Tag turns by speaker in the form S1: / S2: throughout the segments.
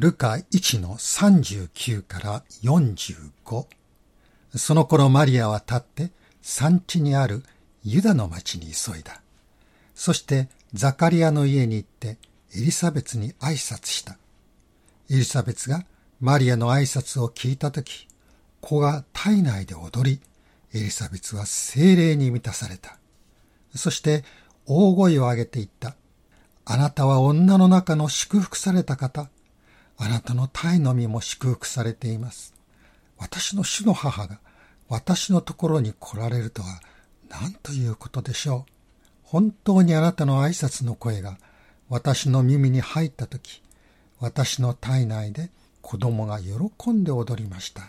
S1: ルカ1の39から45。その頃マリアは立って産地にあるユダの町に急いだ。そしてザカリアの家に行ってエリザベツに挨拶した。エリザベツがマリアの挨拶を聞いたとき、子が体内で踊り、エリザベツは精霊に満たされた。そして大声を上げて言った。あなたは女の中の祝福された方。あなたの体の身も祝福されています。私の主の母が私のところに来られるとは何ということでしょう。本当にあなたの挨拶の声が私の耳に入ったとき、私の体内で子供が喜んで踊りました。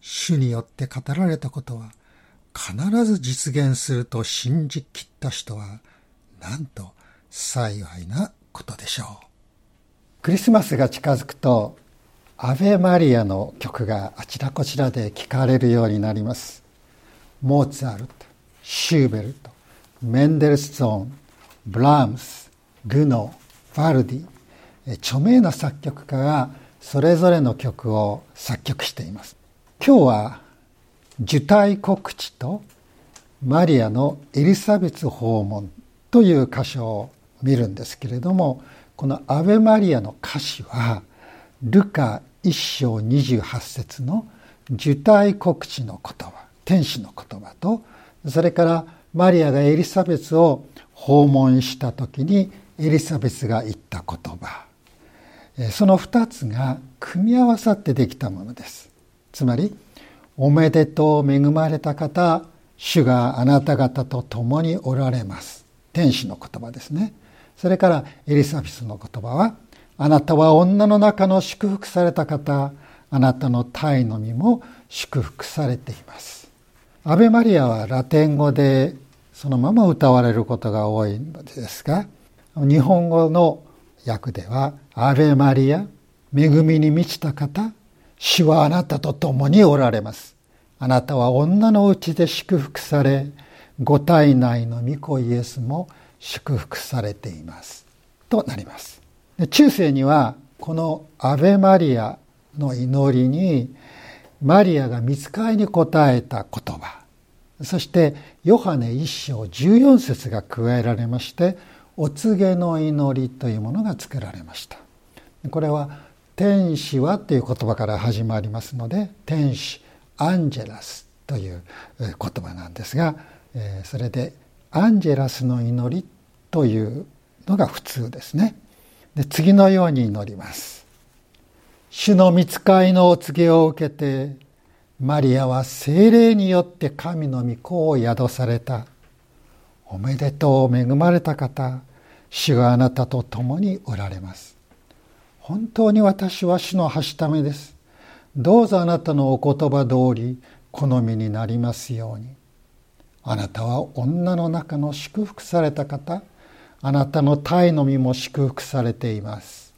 S1: 主によって語られたことは必ず実現すると信じきった人はなんと幸いなことでしょう。
S2: クリスマスが近づくとアベマリアの曲があちらこちらで聴かれるようになります。モーツァルト、シューベルト、メンデルスゾーン、ブラームス、グノ、ファルディ、著名な作曲家がそれぞれの曲を作曲しています。今日は受胎告知とマリアのエリザベツ訪問という箇所を見るんですけれどもこの「アベマリア」の歌詞はルカ1章28節の受胎告知の言葉天使の言葉とそれからマリアがエリザベツを訪問した時にエリザベスが言った言葉。その2つが組み合わさってできたものです。つまりおめでとう恵まれた方主があなた方と共におられます。天使の言葉ですね。それからエリザベスの言葉はあなたは女の中の祝福された方あなたの体の身も祝福されています。アベマリアはラテン語でそのまま歌われることが多いのですが日本語の訳では「アベマリア恵みに満ちた方主はあなたと共におられます」「あなたは女のうちで祝福されご体内の御子イエスも祝福されています」となります。中世にはこの「アベマリア」の祈りにマリアが見つかりに答えた言葉。そしてヨハネ一章14節が加えられましてお告げの祈りというものが作られました。これは天使はという言葉から始まりますので天使アンジェラスという言葉なんですがそれでアンジェラスの祈りというのが普通ですね。で次のように祈ります。主の見つかいのお告げを受けてマリアは精霊によって神の御子を宿された。おめでとう恵まれた方主があなたと共におられます。本当に私は主のはしためです。どうぞあなたのお言葉通り好みになりますように。あなたは女の中の祝福された方。あなたの体の身も祝福されています。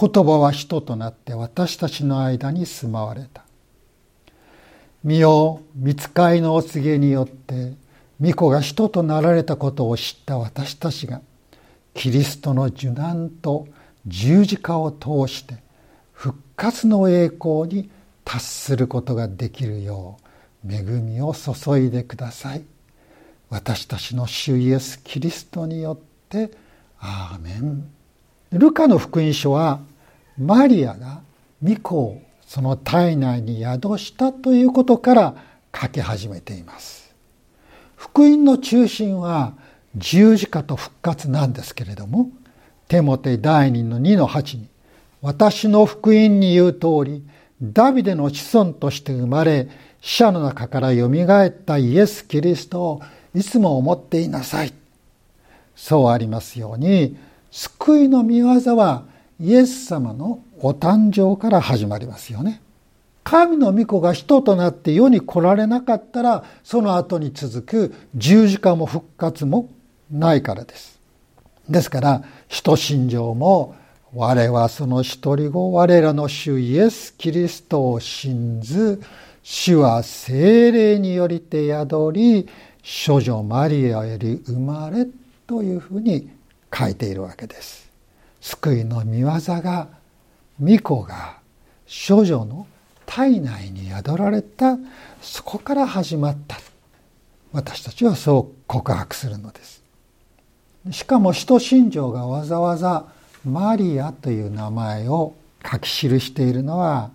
S2: 言葉は人となって私たちの間に住まわれた。身を見つかいのお告げによって御子が人となられたことを知った私たちがキリストの受難と十字架を通して復活の栄光に達することができるよう恵みを注いでください。私たちの主イエス・キリストによってアーメンルカの福音書はマリアが御子をその体内に宿したということから書き始めています福音の中心は十字架と復活なんですけれどもテモテ第2の2の8に私の福音に言う通りダビデの子孫として生まれ死者の中からよみがえったイエス・キリストをいつも思っていなさい。そうありますように、救いの見業はイエス様のお誕生から始まりますよね。神の御子が人となって世に来られなかったら、その後に続く十字架も復活もないからです。ですから、使徒信条も、我はその一人子、我らの主イエス・キリストを信ず、主は精霊によりて宿り、処女マリアより生まれというふうに書いているわけです。救いの見業が巫女が少女の体内に宿られたそこから始まった私たちはそう告白するのですしかも使徒信条がわざわざマリアという名前を書き記しているのは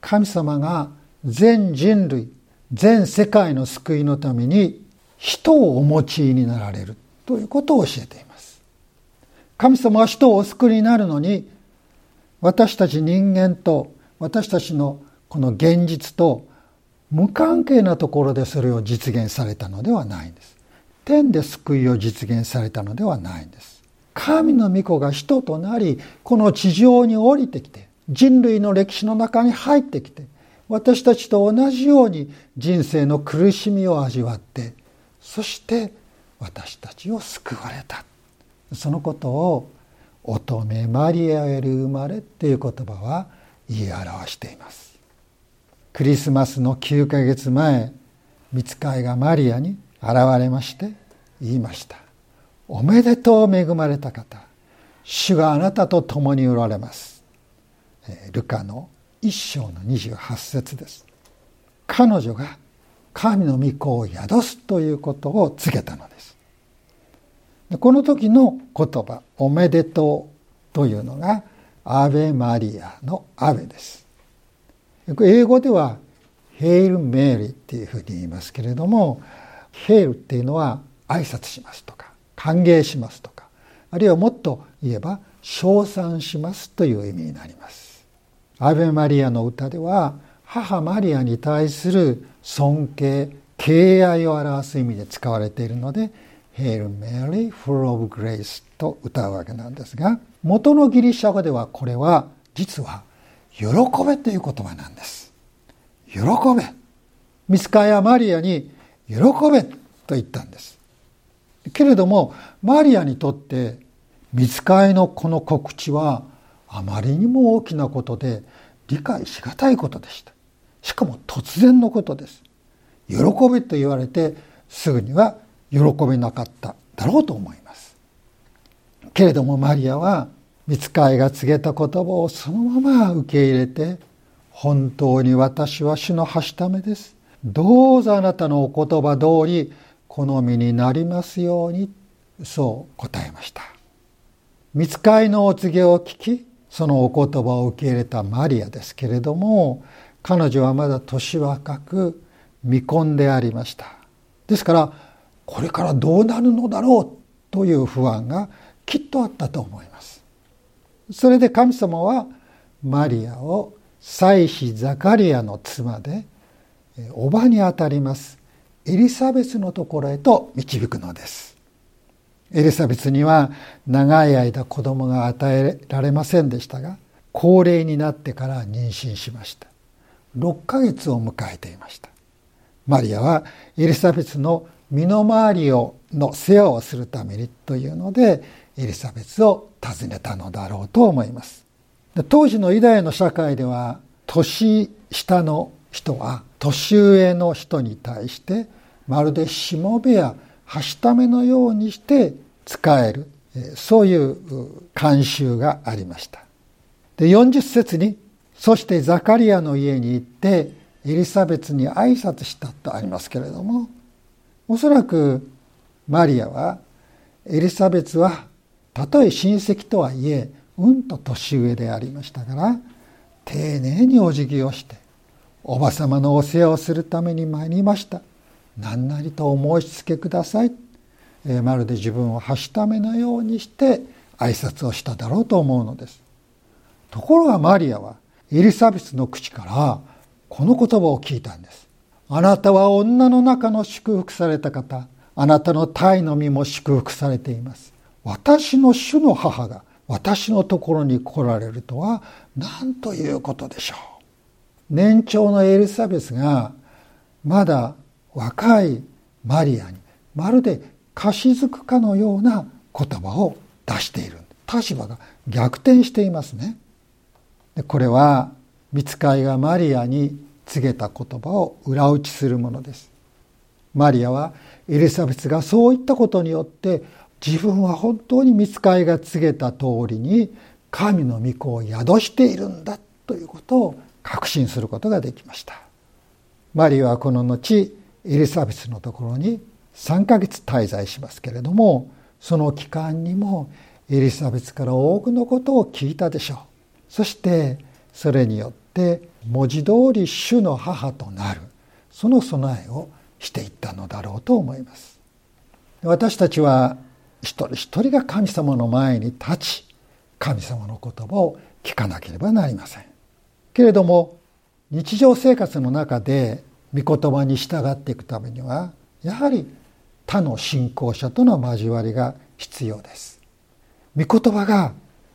S2: 神様が全人類全世界の救いのために人をお持ちになられるということを教えています。神様は人をお救いになるのに私たち人間と私たちのこの現実と無関係なところでそれを実現されたのではないんです。天で救いを実現されたのではないんです。神の御子が人となりこの地上に降りてきて人類の歴史の中に入ってきて私たちと同じように人生の苦しみを味わってそして私たちを救われた。そのことを乙女マリアより生まれっていう言葉は言い表しています。クリスマスの9ヶ月前見つかいがマリアに現れまして言いました。おめでとう恵まれた方主があなたと共におられます。ルカの一章の28節です。彼女が神の御子を宿すということを告げたのです。でこの時の言葉「おめでとう」というのが「アベマリア」の「アベ」です。英語では「ヘイル・メリー」っていうふうに言いますけれども「ヘイル」っていうのは挨拶しますとか歓迎しますとかあるいはもっと言えば称賛しますという意味になります。アベマリアの歌では母マリアに対する尊敬敬愛を表す意味で使われているので「Hail Mary full of grace」と歌うわけなんですが元のギリシャ語ではこれは実は「喜べ」という言葉なんです。喜べミスカヤマリアに「喜べ」と言ったんです。けれどもマリアにとって見つかいのこの告知はあまりにも大きなことで理解しがたいことでした。しかも突然のことです。喜べと言われてすぐには喜べなかっただろうと思います。けれどもマリアは見つかいが告げた言葉をそのまま受け入れて本当に私は主のはしためです。どうぞあなたのお言葉通り好みになりますようにそう答えました見つかいのお告げを聞きそのお言葉を受け入れたマリアですけれども彼女はまだ年若く未婚でありました。ですからこれからどうなるのだろうという不安がきっとあったと思います。それで神様はマリアを妻子ザカリアの妻でおばにあたりますエリザベスのところへと導くのです。エリザベスには長い間子供が与えられませんでしたが高齢になってから妊娠しました。6ヶ月を迎えていました。マリアはエリザベスの身の回りをの世話をするためにというのでエリザベスを訪ねたのだろうと思います。当時のユダヤの社会では年下の人は年上の人に対してまるでしもべやはしためのようにして使えるそういう慣習がありました。で40節にそしてザカリアの家に行ってエリザベスに挨拶したとありますけれどもおそらくマリアはエリザベスはたとえ親戚とはいえうんと年上でありましたから丁寧にお辞儀をしておば様のお世話をするために参りました。何なりとお申し付けください、まるで自分をはしためのようにして挨拶をしただろうと思うのです。ところがマリアはエリザベスの口からこの言葉を聞いたんです。あなたは女の中の祝福された方あなたの体の身も祝福されています。私の主の母が私のところに来られるとは何ということでしょう。年長のエリザベスがまだ若いマリアにまるで貸し付くかのような言葉を出している。立場が逆転していますね。でこれは見つかいがマリアに告げた言葉を裏打ちするものです。マリアはエリザベスがそういったことによって自分は本当に見つかいが告げた通りに神の御子を宿しているんだということを確信することができました。マリーはこの後エリザベスのところに3ヶ月滞在しますけれどもその期間にもエリザベスから多くのことを聞いたでしょう。そしてそれによって文字通り主の母となる。その備えをしていったのだろうと思います。私たちは一人一人が神様の前に立ち神様の言葉を聞かなければなりません。けれども日常生活の中で御言葉に従っていくためにはやはり他の信仰者との交わりが必要です。御言葉が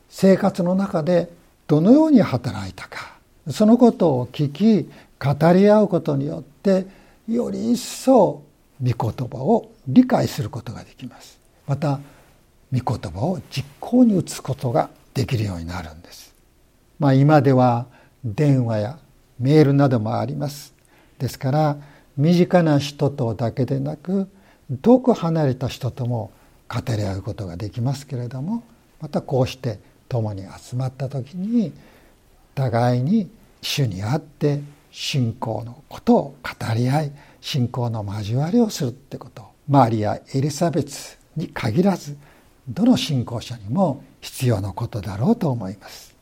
S2: 生活の中でどのように働いたかそのことを聞き語り合うことによってより一層御言葉を理解することができます。また御言葉を実行に移すことができるようになるんです。まあ今では電話やメールなどもあります。ですから身近な人とだけでなく遠く離れた人とも語り合うことができますけれどもまたこうして共に集まった時に互いに主にあって信仰のことを語り合い信仰の交わりをするってこと。マリア・エリザベスに限らずどの信仰者にも必要なことだろうと思います。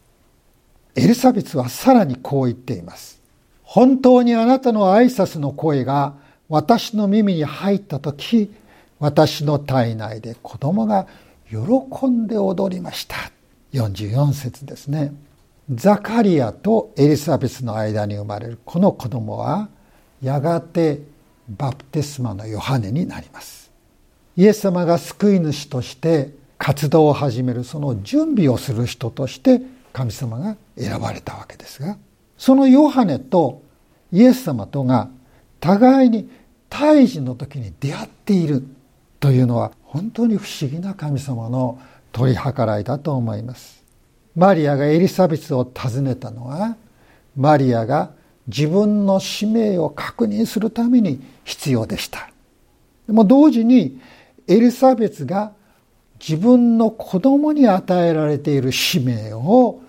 S2: エリザベスはさらにこう言っています。本当にあなたの挨拶の声が私の耳に入った時私の体内で子供が喜んで踊りました。44節ですね。ザカリアとエリザベスの間に生まれるこの子供はやがてバプテスマのヨハネになります。イエス様が救い主として活動を始めるその準備をする人として神様が選ばれたわけですがそのヨハネとイエス様とが互いに胎児の時に出会っているというのは本当に不思議な神様の取り計らいだと思います。マリアがエリザベスを訪ねたのはマリアが自分の使命を確認するために必要でした。でも同時にエリザベスが自分の子供に与えられている使命を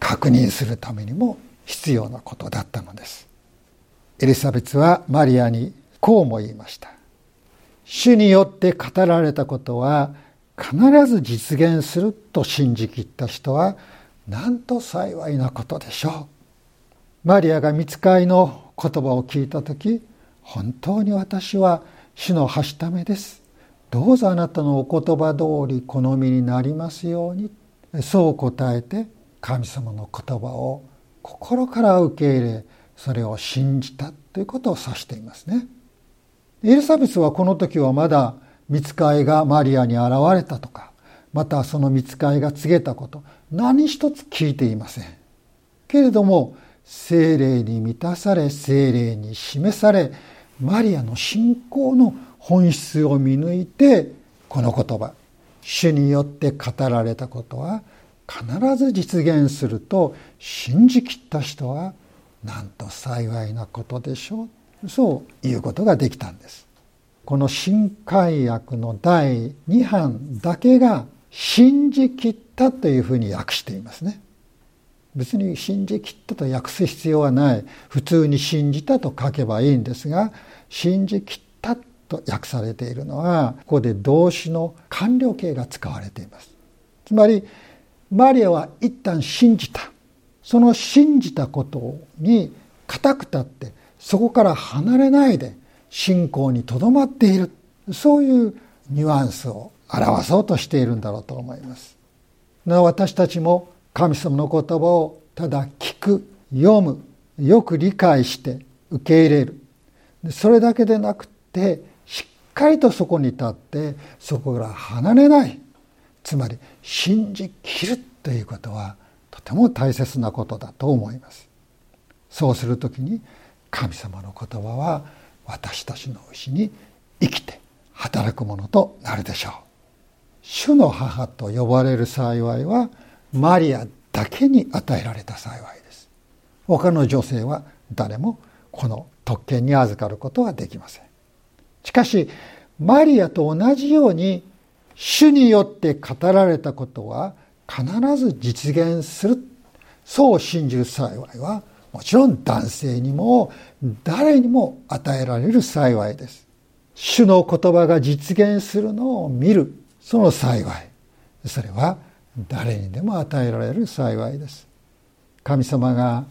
S2: 確認するためにも必要なことだったのです。エリザベスはマリアにこうも言いました主によって語られたことは必ず実現すると信じきった人はなんと幸いなことでしょう。マリアが見つかいの言葉を聞いた時本当に私は主のはしためです。どうぞあなたのお言葉通り好みになりますようにそう答えて神様の言葉を心から受け入れそれを信じたということを指していますね。エリザベスはこの時はまだ見つかいがマリアに現れたとかまたその見つかいが告げたこと何一つ聞いていません。けれども精霊に満たされ精霊に示されマリアの信仰の本質を見抜いてこの言葉主によって語られたことは必ず実現すると信じきった人はなんと幸いなことでしょう。そう言うことができたんですこの新海訳の第2版だけが信じきったというふうに訳していますね。別に信じきったと訳す必要はない。普通に信じたと書けばいいんですが、信じきったと訳されているのは、ここで動詞の完了形が使われています。つまり、マリアは一旦信じた。その信じたことに固く立って、そこから離れないで、信仰にとどまっている。そういうニュアンスを表そうとしているんだろうと思います。私たちも神様の言葉をただ聞く読むよく理解して受け入れる。それだけでなくてしっかりとそこに立ってそこから離れない。つまり信じきるということはとても大切なことだと思います。そうするときに神様の言葉は私たちのうちに生きて働くものとなるでしょう。主の母と呼ばれる幸いはマリアだけに与えられた幸いです。他の女性は誰もこの特権に預かることはできません。しかしマリアと同じように主によって語られたことは必ず実現する。そう信じる幸いはもちろん男性にも誰にも与えられる幸いです。主の言葉が実現するのを見るその幸い。それは誰にでも与えられる幸いです。神様が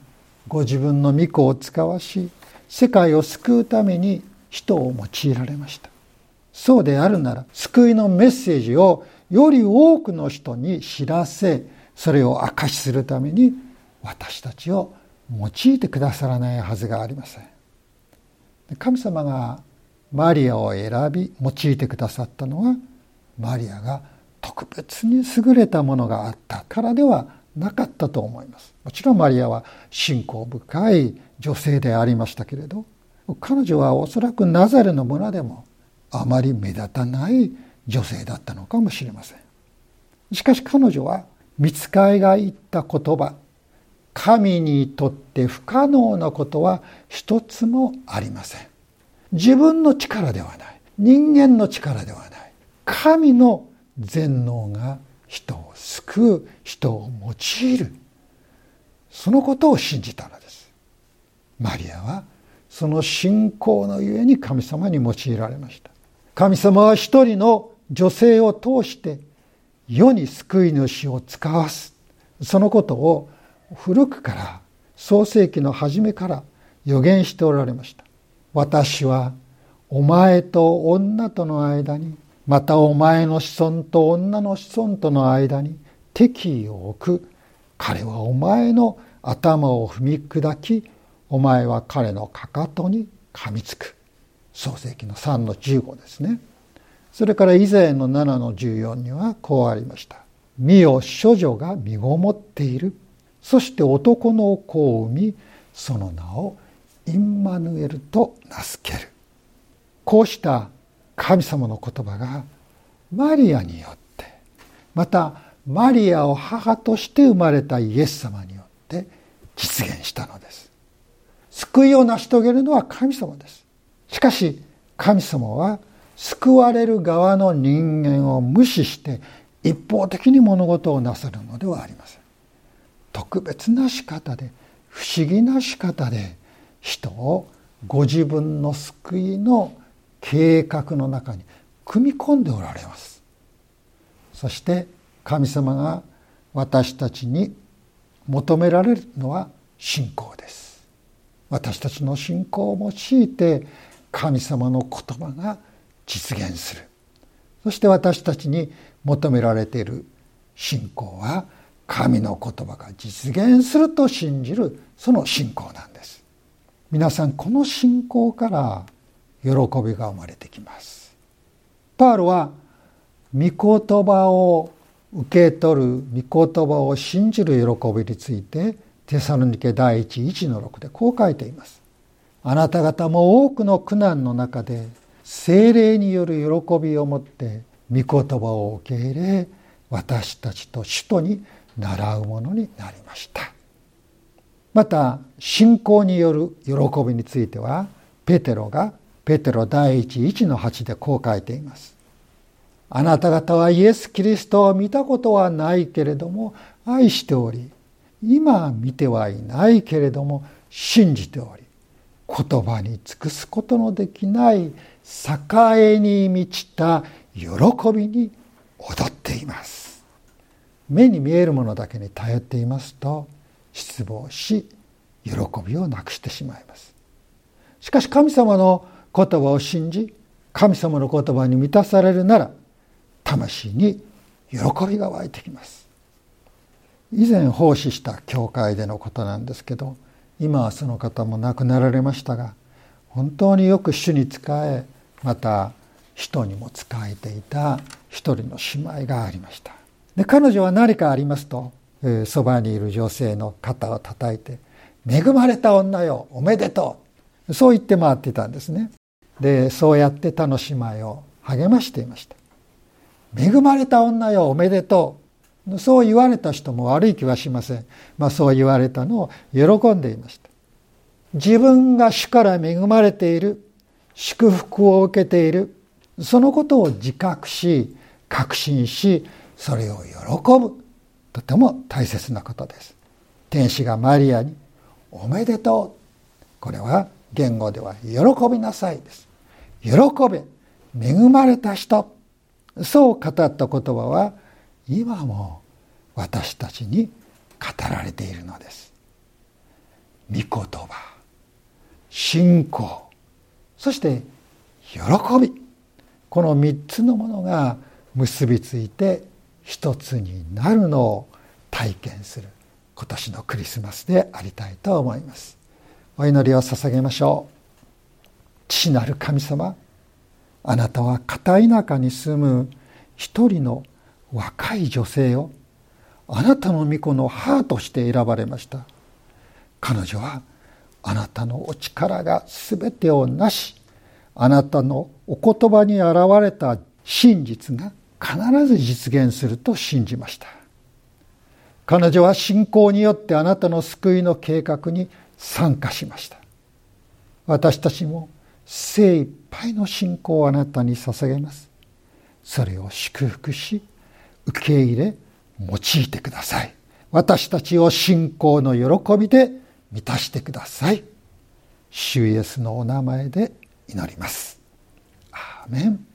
S2: ご自分の御子を使わし世界を救うために人を用いられました。そうであるなら救いのメッセージをより多くの人に知らせそれを証しするために私たちを用いてくださらないはずがありません。神様がマリアを選び用いてくださったのはマリアが特別に優れたものがあったからではなかったと思います。もちろんマリアは信仰深い女性でありましたけれど彼女はおそらくナザレの村でもあまり目立たない女性だったのかもしれません。しかし彼女は見つかいが言った言葉神にとって不可能なことは一つもありません。自分の力ではない。人間の力ではない。神の全能が人を救う人を用いる。そのことを信じたのです。マリアはその信仰のゆえに神様に用いられました。神様は一人の女性を通して世に救い主を使わす。そのことを古くから創世紀の初めから予言しておられました。私はお前と女との間にまたお前の子孫と女の子孫との間に敵意を置く。彼はお前の頭を踏み砕きお前は彼のかかとに噛みつく。創世紀の3の15ですね。それから以前の7の14にはこうありました「身を処女が身ごもっている」そして男の子を産みその名をインマヌエルと名付ける。こうした神様の言葉がマリアによってまたマリアを母として生まれたイエス様によって実現したのです。救いを成し遂げるのは神様です。しかし神様は救われる側の人間を無視して一方的に物事をなさるのではありません。特別な仕方で不思議な仕方で人をご自分の救いの計画の中に組み込んでおられます。そして神様が私たちに求められるのは信仰です。私たちの信仰を用いて神様の言葉が実現する。そして私たちに求められている信仰は神の言葉が実現すると信じるその信仰なんです。皆さんこの信仰から喜びが生まれてきます。パウロは御言葉を受け取る御言葉を信じる喜びについてテサロニケ第一1の6でこう書いています。あなた方も多くの苦難の中で精霊による喜びをもって御言葉を受け入れ私たちと首都に習うものになりましたまた信仰による喜びについてはペテロがペテロ第一1の8でこう書いています。あなた方はイエス・キリストを見たことはないけれども愛しており、今見てはいないけれども信じており、言葉に尽くすことのできない栄えに満ちた喜びに踊っています。目に見えるものだけに頼っていますと失望し喜びをなくしてしまいます。しかし神様の言葉を信じ神様の言葉に満たされるなら魂に喜びが湧いてきます以前奉仕した教会でのことなんですけど今はその方も亡くなられましたが本当によく主に仕えまた人にも仕えていた一人の姉妹がありましたで彼女は何かありますとそば、にいる女性の肩を叩いて「恵まれた女よおめでとう」そう言って回ってたんですね。でそうやって他の姉妹を励ましていました恵まれた女よおめでとうそう言われた人も悪い気はしません、まあ、そう言われたのを喜んでいました。自分が主から恵まれている祝福を受けているそのことを自覚し確信しそれを喜ぶ。とても大切なことです。天使がマリアに「おめでとう」これは言語では「喜びなさい」です。喜べ恵まれた人。そう語った言葉は今も私たちに語られているのです。御言葉信仰そして喜び。この3つのものが結びついて一つになるのを体験する今年のクリスマスでありたいと思います。お祈りを捧げましょう。父なる神様あなたは片田舎に住む一人の若い女性をあなたの御子の母として選ばれました。彼女はあなたのお力が全てをなしあなたのお言葉に現れた真実が必ず実現すると信じました。彼女は信仰によってあなたの救いの計画に参加しました。私たちも精一杯の信仰をあなたに捧げます。それを祝福し受け入れ用いてください。私たちを信仰の喜びで満たしてください。主イエスのお名前で祈ります。アーメン。